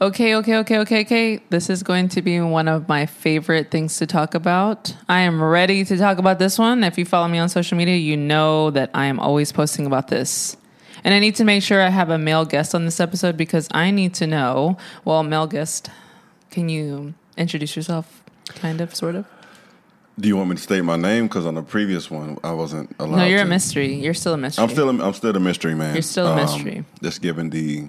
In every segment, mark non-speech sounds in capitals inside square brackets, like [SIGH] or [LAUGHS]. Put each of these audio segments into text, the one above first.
Okay, okay, okay, okay, okay. This is going to be one of my favorite things to talk about. I am ready to talk about this one. If you follow me on social media, you know that I am always posting about this. And I need to make sure I have a male guest on this episode because I need to know. Well, male guest, can you introduce yourself? Kind of, sort of. Do you want me to state my name? Because on the previous one, I wasn't allowed. No, you're to. a mystery. You're still a mystery. I'm still, a, I'm still a mystery man. You're still a um, mystery. Just given the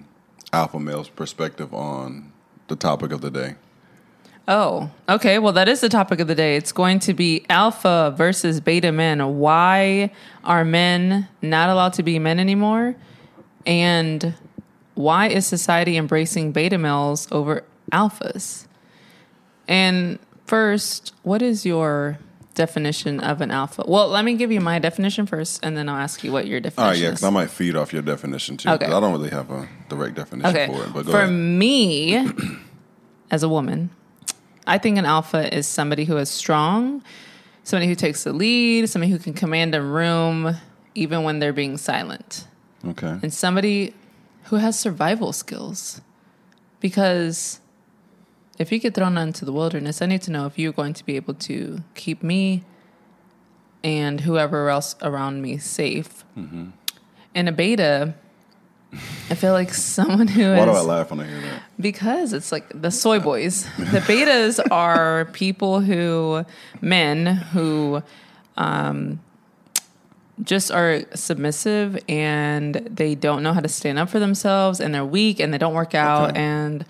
alpha male's perspective on the topic of the day. Oh, okay. Well, that is the topic of the day. It's going to be alpha versus beta men. Why are men not allowed to be men anymore? And why is society embracing beta males over alphas? And first, what is your definition of an alpha? Well, let me give you my definition first, and then I'll ask you what your definition right, yeah, because I might feed off your definition too. Okay. I don't really have a direct definition Okay. for it. But go For ahead. me, as a woman, I think an alpha is somebody who is strong, somebody who takes the lead, somebody who can command a room even when they're being silent, Okay. and somebody who has survival skills. Because if you get thrown out into the wilderness, I need to know if you're going to be able to keep me and whoever else around me safe. Mm-hmm. In a beta, I feel like [LAUGHS] someone who is Why do I laugh when I hear that? because it's like the soy boys. The betas [LAUGHS] are people who, men who, um, just are submissive and they don't know how to stand up for themselves and they're weak and they don't work out Okay. and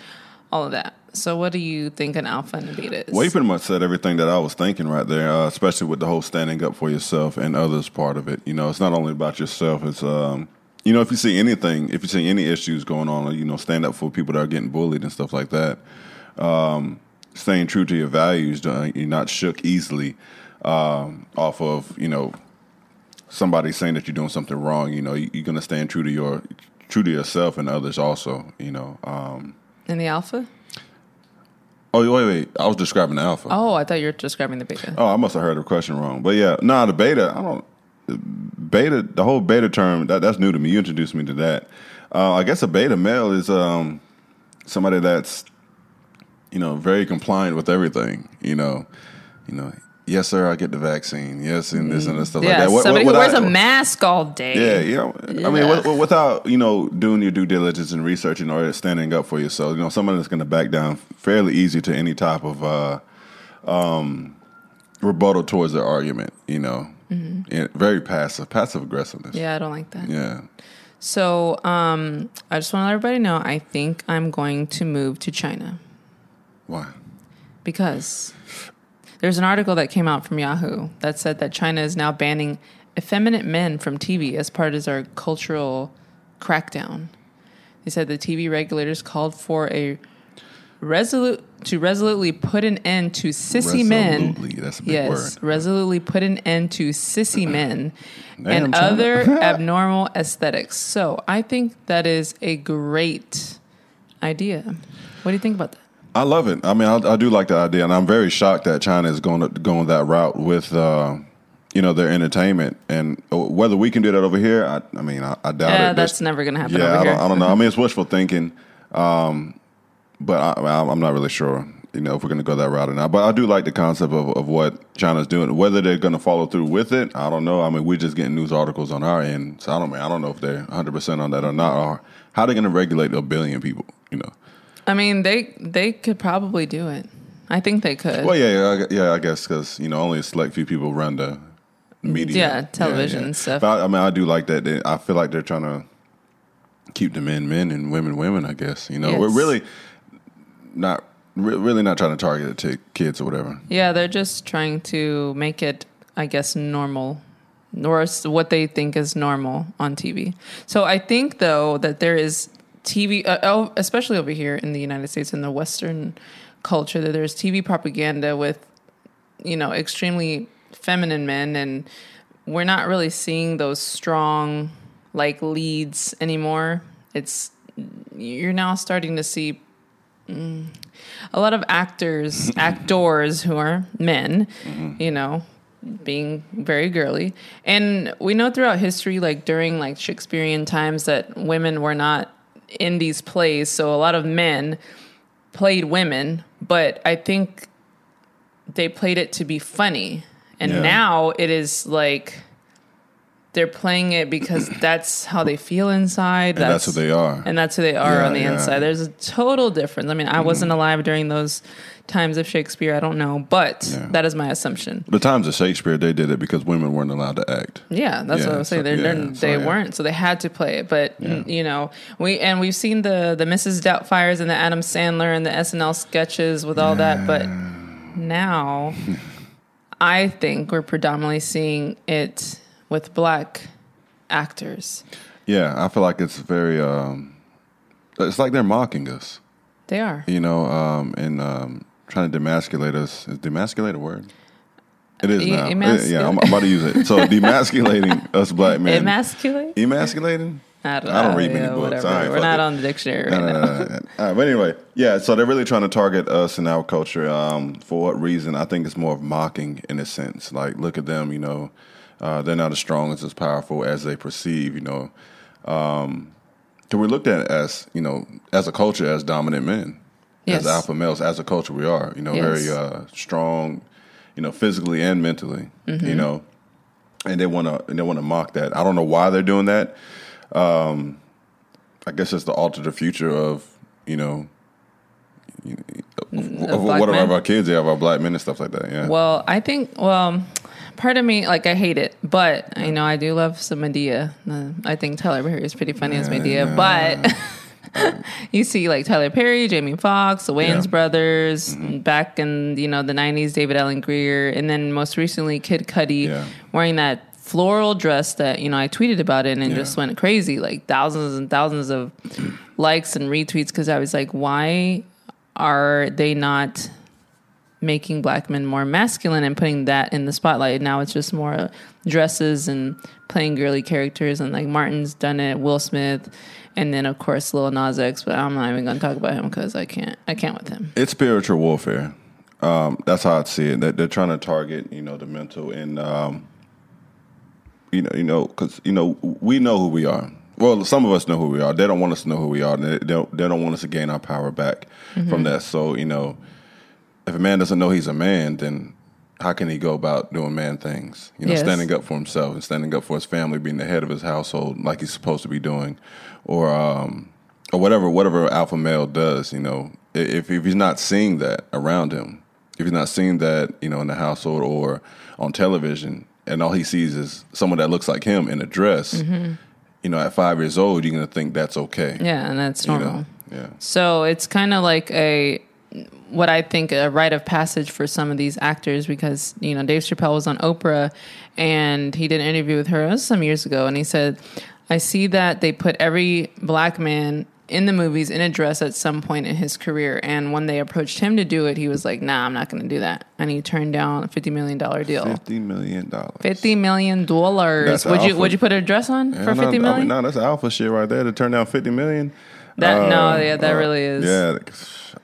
all of that. So, what do you think an alpha and a beta is? Well, you pretty much said everything that I was thinking right there, uh, especially with the whole standing up for yourself and others part of it. You know, it's not only about yourself. It's, um, you know, if you see anything, if you see any issues going on, you know, stand up for people that are getting bullied and stuff like that. Um, staying true to your values, uh, you're not shook easily um, off of, you know, somebody saying that you're doing something wrong. You know, you, you're going to stand true to your true to yourself and others also. You know. Um, in the alpha? Oh wait, wait, I was describing the alpha. Oh, I thought you were describing the beta. Oh, I must have heard the question wrong. But yeah, nah, the beta, I don't beta the whole beta term, that that's new to me. You introduced me to that. Uh, I guess a beta male is um somebody that's you know, very compliant with everything, you know. You know, yes sir, I get the vaccine. Yes, and this and this stuff yeah, like that. What- somebody what- who wears I- a mask all day. yeah, you know, I mean, without you know doing your due diligence and researching or standing up for yourself, you know, someone that's going to back down fairly easy to any type of uh, um, rebuttal towards their argument. You know, and very passive, passive aggressiveness. Mm-hmm. Yeah, I don't like that. yeah. So, um, I just want to let everybody know I think I'm going to move to China. Why? because there's an article that came out from Yahoo that said that China is now banning effeminate men from TV as part of their cultural crackdown. They said the TV regulators called for a resolute to resolutely put an end to sissy men. Resolutely, that's a big Yes, word. resolutely put an end to sissy uh, men Damn, and other [LAUGHS] abnormal aesthetics. So I think that is a great idea. What do you think about that? I love it. I mean, I, I do like the idea, and I'm very shocked that China is going to, going that route with, uh, you know, their entertainment. And whether we can do that over here, I, I mean, I, I doubt it. Yeah, it. that's There's- never going to happen yeah, over I don't, I don't know. I [LAUGHS] mean, it's wishful thinking, um, but I, I'm not really sure. You know, if we're going to go that route or not. But I do like the concept of, of what China's doing. Whether they're going to follow through with it, I don't know. I mean, we're just getting news articles on our end, so I don't. mean, I don't know if they're 100 percent on that or not. Or how they're going to regulate a billion people? You know. I mean, they they could probably do it. I think they could. Well, yeah, yeah, I, yeah. I guess because you know only a select few people run the media, Yeah, television and stuff. But I, I mean, I do like that. They, I feel like they're trying to keep the men men and women women. I guess you know Yes. we're really not re- really not trying to target it to kids or whatever. yeah, they're just trying to make it, I guess, normal, or what they think is normal on TV. So I think though that there is TV, uh, oh, especially over here in the United States in the Western culture, that there's TV propaganda with, you know, extremely feminine men, and we're not really seeing those strong like leads anymore. It's you're now starting to see mm, a lot of actors, [LAUGHS] actors who are men, you know, being very girly. And we know throughout history, like during like Shakespearean times, that women were not in these plays. So a lot of men played women, but I think they played it to be funny. And Yeah. now it is like they're playing it because [CLEARS THROAT] that's how they feel inside. And that's who they are. and that's who they are Yeah, on the yeah. inside. There's a total difference. I mean, I wasn't alive during those times of Shakespeare. I don't know, but Yeah. that is my assumption. the times of Shakespeare, they did it because women weren't allowed to act. Yeah, that's what I was saying. so- They're, they're, yeah, so, they yeah. weren't, so they had to play it. But mm, you know, we and we've seen the the Mrs. Doubtfires and the Adam Sandler and the SNL sketches with all that. But now, [LAUGHS] I think we're predominantly seeing it with black actors. Yeah, I feel like it's very. Um, it's like they're mocking us, They are. you know, um, and um, trying to demasculate us. Is demasculate a word? It is E- now. emasculate. yeah, I'm, I'm about to use it. So [LAUGHS] demasculating us black men. Emasculate? Emasculating? I don't, I don't read many books. right, We're not it. on the dictionary right no, now. no, no, no. All right, but anyway, yeah. So they're really trying to target us and our culture. Um, for what reason? I think it's more of mocking in a sense. Like, look at them. You know, uh, they're not as strong as as powerful as they perceive. You know, um, so we're looked at as you know as a culture as dominant men, Yes. as alpha males. As a culture, we are. You know, Yes. very uh, strong. You know, physically and mentally. Mm-hmm. You know, and they want to and they want to mock that. I don't know why they're doing that. Um, I guess it's to alter the future of you know you- of, of whatever men? of our kids have, our black men and stuff like that. Yeah. Well, I think, well, part of me, like, I hate it, but you know, I do love some Madea. Uh, I think Tyler Perry is pretty funny as Madea, but. [LAUGHS] you see, like Tyler Perry, Jamie Foxx, the Wayans Yeah. Mm-hmm. brothers, back in you know the '90s, David Alan Grier, and then most recently Kid Cudi Yeah. wearing that floral dress that you know I tweeted about it and Yeah. just went crazy, like thousands and thousands of likes and retweets because I was like, why are they not making black men more masculine and putting that in the spotlight? Now it's just more dresses and playing girly characters, and like Martin's done it, Will Smith, and then of course Lil Nas X. But I'm not even gonna talk about him because I can't, I can't with him. it's spiritual warfare. Um, that's how I see it. That they're trying to target, you know, the mental and, um, you know, you know, because you know we know who we are. Well, some of us know who we are. They don't want us to know who we are. They don't. They don't want us to gain our power back Mm-hmm. from that. So, you know, if a man doesn't know he's a man, then how can he go about doing man things? You know, Yes. standing up for himself and standing up for his family, being the head of his household, like he's supposed to be doing, or um, or whatever whatever alpha male does. You know, if if he's not seeing that around him, if he's not seeing that, you know, in the household or on television, and all he sees is someone that looks like him in a dress. You know, at five years old, you're gonna think that's okay. Mm-hmm. Yeah, and that's You normal. know, yeah. So it's kind of like a what I think a rite of passage for some of these actors because you know Dave Chappelle was on Oprah and he did an interview with her some years ago and he said I see that they put every black man in the movies in a dress at some point in his career and when they approached him to do it he was like nah I'm not going to do that and he turned down a 50 million dollar deal. Fifty million dollars. 50 million dollars. Would you would you put a dress on Yeah, for no, 50 I mean, no, that's alpha shit right there to turn down fifty million. that no Uh, yeah that uh, really is. Yeah,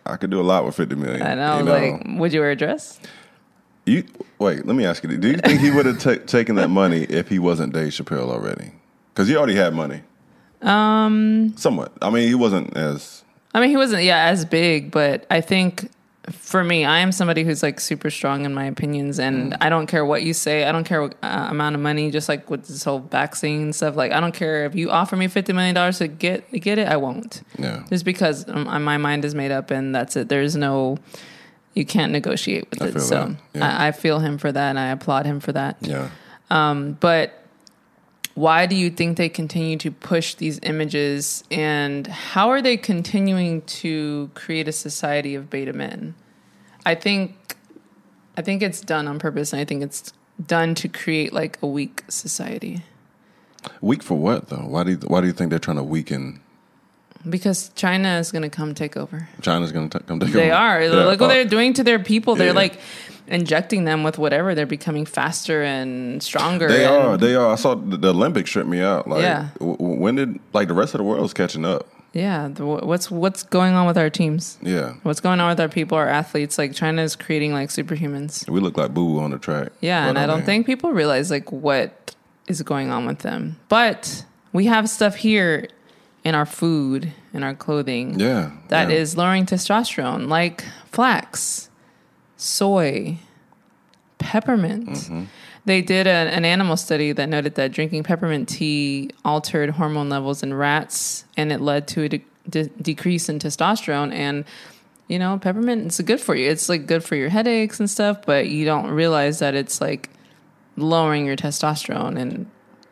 I could do a lot with fifty million. I know, you like would you wear a dress you, wait, let me ask you: Do you think he would have ta taken that money if he wasn't Dave Chappelle already? Because he already had money. Um, somewhat. I mean, he wasn't as. I mean, he wasn't, yeah, as big, but I think for me, I am somebody who's like super strong in my opinions, and I don't care what you say. I don't care what uh, amount of money. Just like with this whole vaccine stuff, like I don't care if you offer me fifty million dollars to get get it, I won't. Yeah. Just because um, my mind is made up, and that's it. There's no, you can't negotiate with I it. So yeah. I, I feel him for that, and I applaud him for that. Yeah. Um, but why do you think they continue to push these images and how are they continuing to create a society of beta men? I think I think it's done on purpose and I think it's done to create like a weak society. Weak for what though? Why do you, Why do you think they're trying to weaken? Because China is going to come take over. China's going to come take They over? They are. Yeah. Look what Oh, they're doing to their people. They're Yeah. like injecting them with whatever. They're becoming faster and stronger. They and- are. They are. I saw the, Olympics trip me out. Like, Yeah. when did like the rest of the world's catching up? Yeah. The, what's what's going on with our teams? Yeah, What's going on with our people, our athletes? Like China is creating like superhumans. we look like boo on the track. Yeah, and I don't think people realize like what is going on with them. But we have stuff here in our food in our clothing. Yeah, that yeah. is lowering testosterone, like flax, soy, peppermint. Mm-hmm. They did a, an animal study that noted that drinking peppermint tea altered hormone levels in rats, and it led to a de- de- decrease in testosterone. And you know, peppermint it's good for you. It's like good for your headaches and stuff, but you don't realize that it's like lowering your testosterone and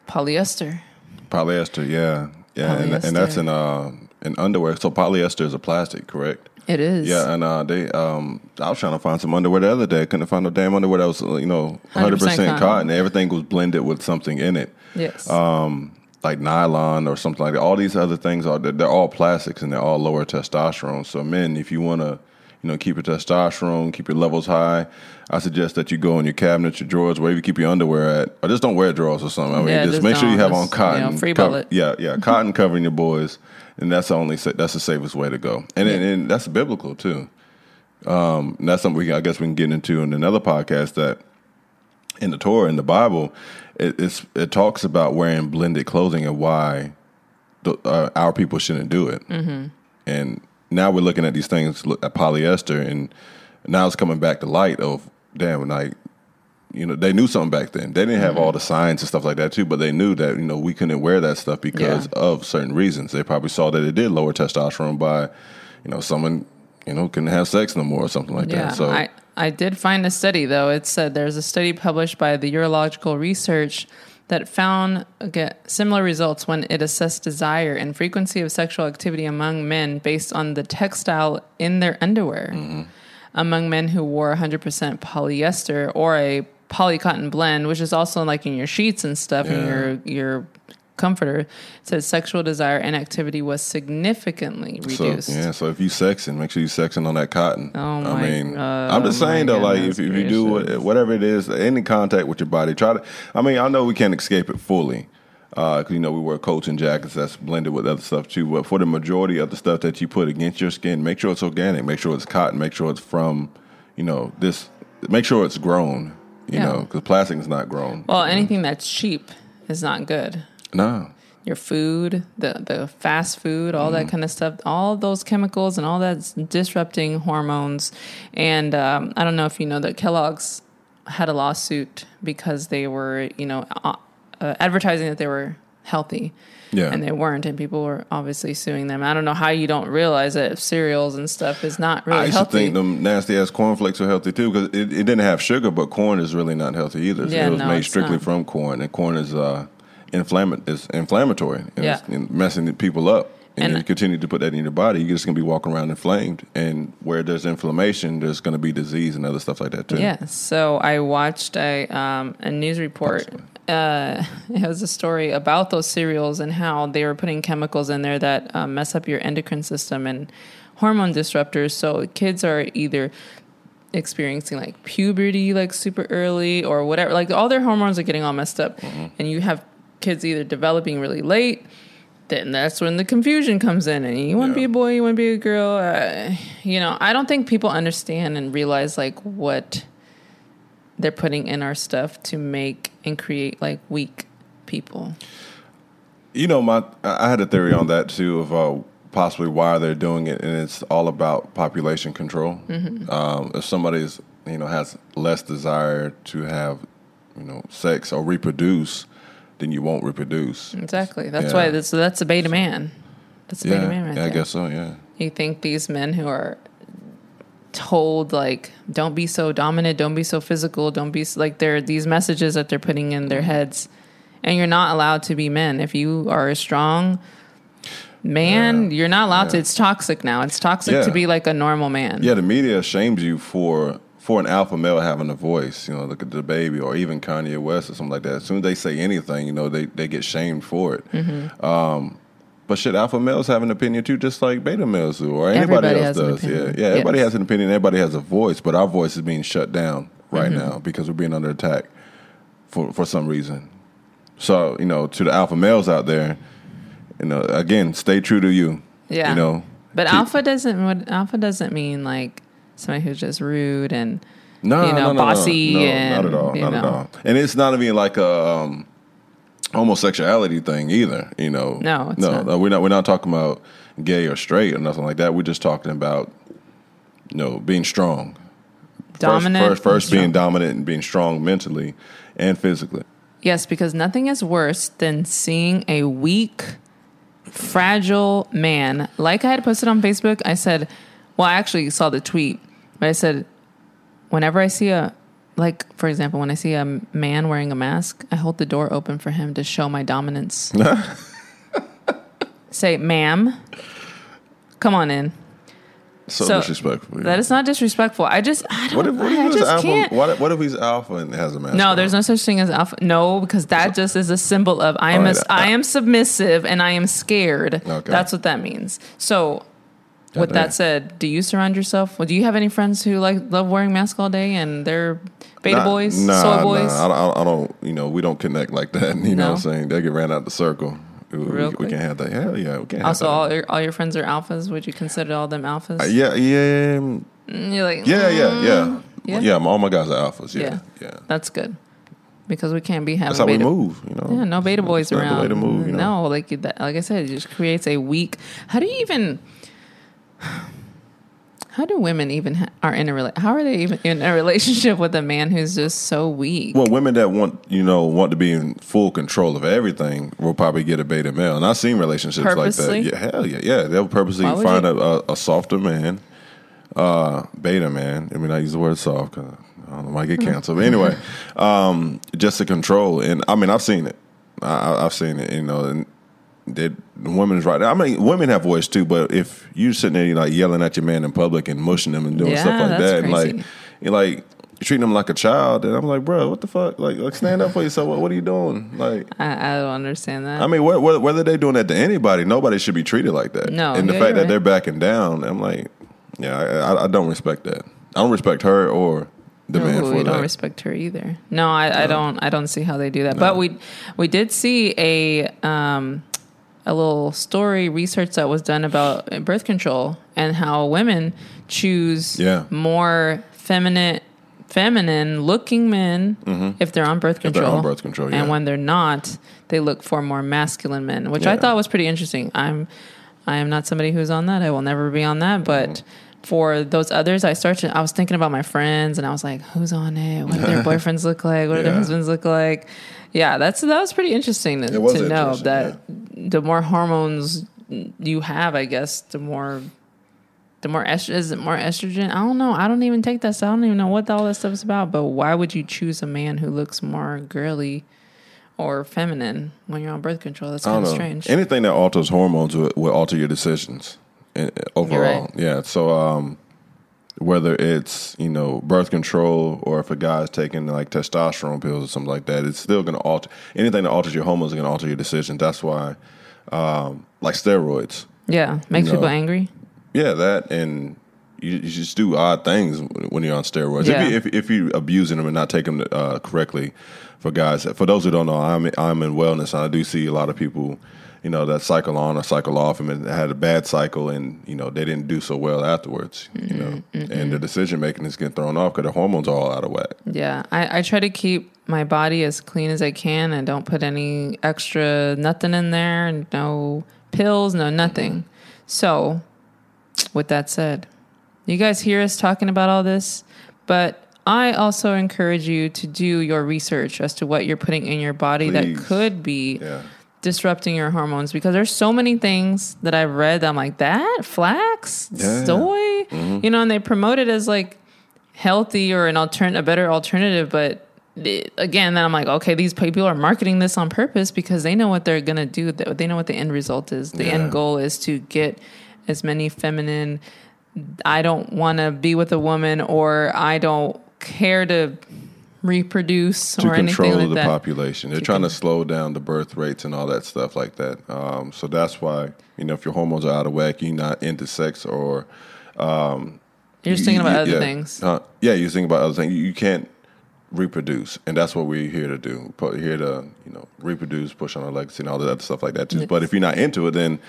polyester. polyester. Yeah, yeah, and, and that's in uh in underwear. So polyester is a plastic, correct? It is. Yeah, and uh, they um, I was trying to find some underwear the other day. Couldn't find no damn underwear that was uh, you know 100 percent cotton. cotton. Everything was blended with something in it, Yes. um, like nylon or something like that. All these other things are they're all plastics and they're all lower testosterone. So men, if you want to you know keep your testosterone, keep your levels high, I suggest that you go in your cabinets, your drawers, wherever you keep your underwear at, or just don't wear drawers or something. I mean, Yeah, just, just make sure you have on Just, you know, cotton. free cover- bullet. yeah, yeah, [LAUGHS] cotton covering your boys, and that's the only that's the safest way to go, and and, and that's biblical too. Um, and that's something we can, I guess we can get into in another podcast. That in the Torah in the Bible, it, it's it talks about wearing blended clothing and why the, uh, our people shouldn't do it. Mm-hmm. And now we're looking at these things at polyester, and now it's coming back to light of damn like you know they knew something back then they didn't have mm-hmm. all the science and stuff like that too but they knew that you know we couldn't wear that stuff because Yeah. of certain reasons they probably saw that it did lower testosterone by you know someone you know couldn't have sex no more or something like Yeah, that so I, I did find a study though. It said there's a study published by the Urological Research that found again, similar results when it assessed desire and frequency of sexual activity among men based on the textile in their underwear. Mm-hmm. Among men who wore 100% polyester or a polycotton blend, which is also like in your sheets and stuff and your your comforter, says sexual desire and activity was significantly So reduced. yeah, so if you sexing, make sure you sexing on that cotton. Oh, I my mean, God. I'm just Oh, saying though, like if, if you do whatever it is, any contact with your body, try to. I mean, I know we can't escape it fully, uh, because you know we wear coats and jackets that's blended with other stuff too. But for the majority of the stuff that you put against your skin, make sure it's organic, make sure it's cotton, make sure it's from, you know, this. Make sure it's grown. You Yeah. know, because plastic is not grown. Well, anything that's cheap is not good. No. Your food, the the fast food, all that kind of stuff, all those chemicals and all that's disrupting hormones. And um, I don't know if you know that Kellogg's had a lawsuit because they were, you know, uh, uh, advertising that they were healthy. Yeah. And they weren't, and people were obviously suing them. I don't know how you don't realize that cereals and stuff is not really healthy. I used healthy. to think them nasty ass cornflakes are healthy too because it, it didn't have sugar, but corn is really not healthy either. So Yeah, it was no, made strictly not. from corn, and corn is uh, inflammatory. It's inflammatory. And Yeah. it's messing people up. And, And- you continue to put that in your body, you're just gonna be walking around inflamed. And where there's inflammation, there's gonna be disease and other stuff like that too. Yeah. So I watched a um, a news report. Uh, [LAUGHS] it was a story about those cereals and how they were putting chemicals in there that um, mess up your endocrine system and hormone disruptors. So kids are either experiencing like puberty like super early or whatever. Like all their hormones are getting all messed up, and you have kids either developing really late. Then that's when the confusion comes in, and you want to be a boy, you want to be a girl. Uh, you know, I don't think people understand and realize like what they're putting in our stuff to make and create like weak people. You know, my I I had a theory on that too of uh, possibly why they're doing it, and it's all about population control. Mm-hmm. Um, if somebody's you know has less desire to have you know sex or reproduce, then you won't reproduce. Exactly. That's Yeah. why that's that's a beta man. That's a Yeah, beta man right yeah, I guess so. Yeah, You think these men who are told like don't be so dominant, don't be so physical, don't be like they're these messages that they're putting in their heads, and you're not allowed to be men. If you are a strong man, Yeah. you're not allowed to. It's toxic now. It's toxic Yeah. to be like a normal man. yeah. The media shames you for for an alpha male having a voice. You know, look at DaBaby or even Kanye West or something like that. As soon as they say anything, you know, they they get shamed for it. Mm-hmm. Um, but shit, alpha males have an opinion too, just like beta males do, or anybody Everybody else does. Yeah, yeah. Everybody Yes. has an opinion. Everybody has a voice, but our voice is being shut down right Mm-hmm. now because we're being under attack for for some reason. So you know, to the alpha males out there, you know, again, stay true to you. Yeah. You know, But Keep- alpha doesn't. What alpha doesn't mean like somebody who's just rude and No, you know, no, no, bossy no, no, and, not at all, not at know. all. And it's not even like a, um, homosexuality thing either. You know, No, it's no, not. no, we're not. We're not talking about gay or straight or nothing like that. We're just talking about you know being strong. Dominant. First, first, first being dominant and being strong mentally and physically. Yes, because nothing is worse than seeing a weak, fragile man. Like I had posted on Facebook, I said, well, I actually saw the tweet, but I said, whenever I see a, like, for example, when I see a man wearing a mask, I hold the door open for him to show my dominance. [LAUGHS] Say, ma'am, come on in. So, So, disrespectful. That is not disrespectful. I just, I don't, What if, what if I he's just alpha? can't. What, if- what if he's alpha and has a mask? No, on? there's no such thing as alpha. No, because that just is a symbol of I am right, I am submissive and I am scared. Okay. That's what that means. So, with Goddamn. that said, do you surround yourself? Well, do you have any friends who like love wearing masks all day and they're beta Nah, boys, nah, soy nah, boys? I, don't- I don't. You know, we don't connect like that. [LAUGHS] You know what I'm saying? They get ran out the circle. We, we, we can't have that. Hell yeah, we can't. also, all your, all your friends are alphas. Would you consider all them alphas? Uh, yeah, yeah, Mm, You're like, yeah, yeah, yeah, mm, yeah. yeah? all my guys are alphas. Yeah, yeah. That's good because we can't be having That's how beta. we move. You know. Yeah, no beta boys around. The way to move. You know. No, like that, like I said, it just creates a weak. How do you even? How do women even ha- are in a rela- How are they even in a relationship with a man who's just so weak? Well, women that want you know want to be in full control of everything will probably get a beta male, and I've seen relationships Purposely? like that. Yeah, hell yeah, yeah. They'll purposely Why would find you- a, a, a softer man, uh, beta man. I mean, I use the word soft because I don't know why I get canceled. But anyway, [LAUGHS] um, just to control, and I mean, I've seen it. I, I- I've seen it. You know, and that women's right. I mean, women have voice too, but if you're sitting there, you like yelling at your man in public and mushing him and doing Yeah, stuff like that, and like you're like treating him like a child, and I'm like, bro, what the fuck? Like, like stand up for yourself. What, what are you doing? Like, I, I don't understand that. I mean, wh- wh- whether they're doing that to anybody, nobody should be treated like that. No, and the fact you're that they're backing down, I'm like, yeah, I, I, I don't respect that. I don't respect her or the man for we don't respect her either. No, I, I don't. I don't see how they do that. But we we did see a um, a little story research that was done about birth control and how women choose Yeah. more feminine feminine looking men if they're on birth Mm-hmm. control. on birth control, yeah. And when they're not, they look for more masculine men, which I thought was pretty interesting. I'm I am not somebody who's on that. I will never be on that, but Mm-hmm. for those others, I started. I was thinking about my friends, and I was like, "Who's on it? What do their [LAUGHS] boyfriends look like? What do their husbands look like?" Yeah, that's that was pretty interesting to, to know interesting, that the more hormones you have, I guess, the more the more estrogen is it more estrogen? I don't know. I don't even take that stuff. I don't even know what all that stuff is about. But why would you choose a man who looks more girly or feminine when you're on birth control? That's kind of strange. Anything that alters hormones will, will alter your decisions uh, overall. right. Yeah. So um, whether it's you know birth control or if a guy's taking like testosterone pills or something like that, it's still going to alter anything that alters your hormones is going to alter your decision. That's why, um, like steroids. yeah, makes No. people angry. Yeah, that and. You, you just do odd things when you're on steroids. Yeah. If, you, if, if you're abusing them and not taking them uh, correctly, for guys, for those who don't know, I'm I'm in wellness. And I do see a lot of people, you know, that cycle on or cycle off, and had a bad cycle, and you know they didn't do so well afterwards. You know, mm-hmm, and the mm-hmm. decision making is getting thrown off because the hormones are all out of whack. Yeah, I, I try to keep my body as clean as I can and don't put any extra nothing in there, no pills, no nothing. So, with that said, you guys hear us talking about all this, but I also encourage you to do your research as to what you're putting in your body Please. that could be Yeah, disrupting your hormones because there's so many things that I've read that I'm like that? Flax? Yeah. soy? Mm-hmm. You know and they promote it as like healthy or an altern a better alternative but it- again then I'm like okay these people are marketing this on purpose because they know what they're gonna do They- they know what the end result is. The Yeah. end goal is to get as many feminine I don't want to be with a woman or I don't care to reproduce to or anything control like the that population, they're trying to slow down the birth rates and all that stuff like that. Um, so that's why you know if your hormones are out of whack, you're not into sex or you're just thinking about other yeah. things Uh, yeah, you're thinking about other things. You, you can't reproduce, and that's what we're here to do. We're here to you know reproduce, push on our legacy, and all that other stuff like that too. But if you're not into it, then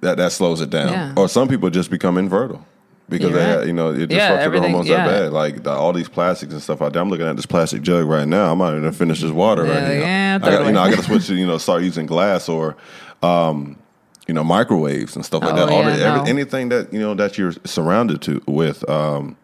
that that slows it down. Yeah. Or some people just become infertile. Because they right. had, you know it disrupted Yeah, the hormones yeah. that bad. Like the, all these plastics and stuff out there. I'm looking at this plastic jug right now. I'm not even gonna finish this water right Yeah, now. yeah, I got, you know, I got to [LAUGHS] switch to you know start using glass or. Um, you know microwaves and stuff like Oh, that. All yeah, the, every, no. anything that you know that you're surrounded to with. Um,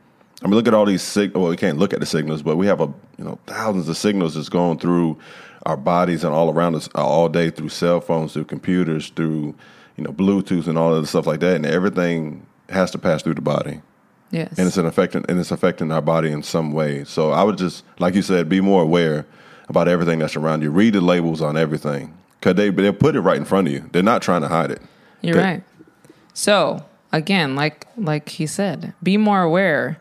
I mean, look at all these signals. Well, we can't look at the signals, but we have a you know thousands of signals that's going through our bodies and all around us uh, all day through cell phones, through computers, through you know Bluetooth and all of the stuff like that, and everything has to pass through the body, Yes. and it's an affecting and it's affecting our body in some way. So I would just like you said, be more aware about everything that's around you. Read the labels on everything because they they put it right in front of you. They're not trying to hide it. You're Okay. right. So again, like like he said, be more aware.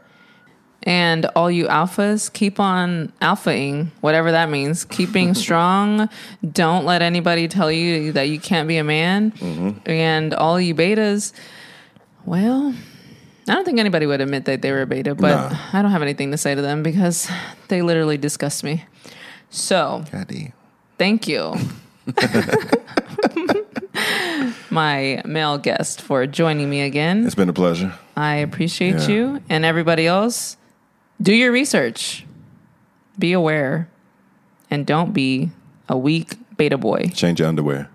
And all you alphas, keep on alphaing, whatever that means. Keep being [LAUGHS] strong. Don't let anybody tell you that you can't be a man. Mm-hmm. And all you betas, well, I don't think anybody would admit that they were a beta, but. I don't have anything to say to them because they literally disgust me. So thank you, [LAUGHS] my male guest, for joining me again. It's been a pleasure. I appreciate Yeah. you and everybody else. Do your research, be aware, and don't be a weak beta boy. Change your underwear.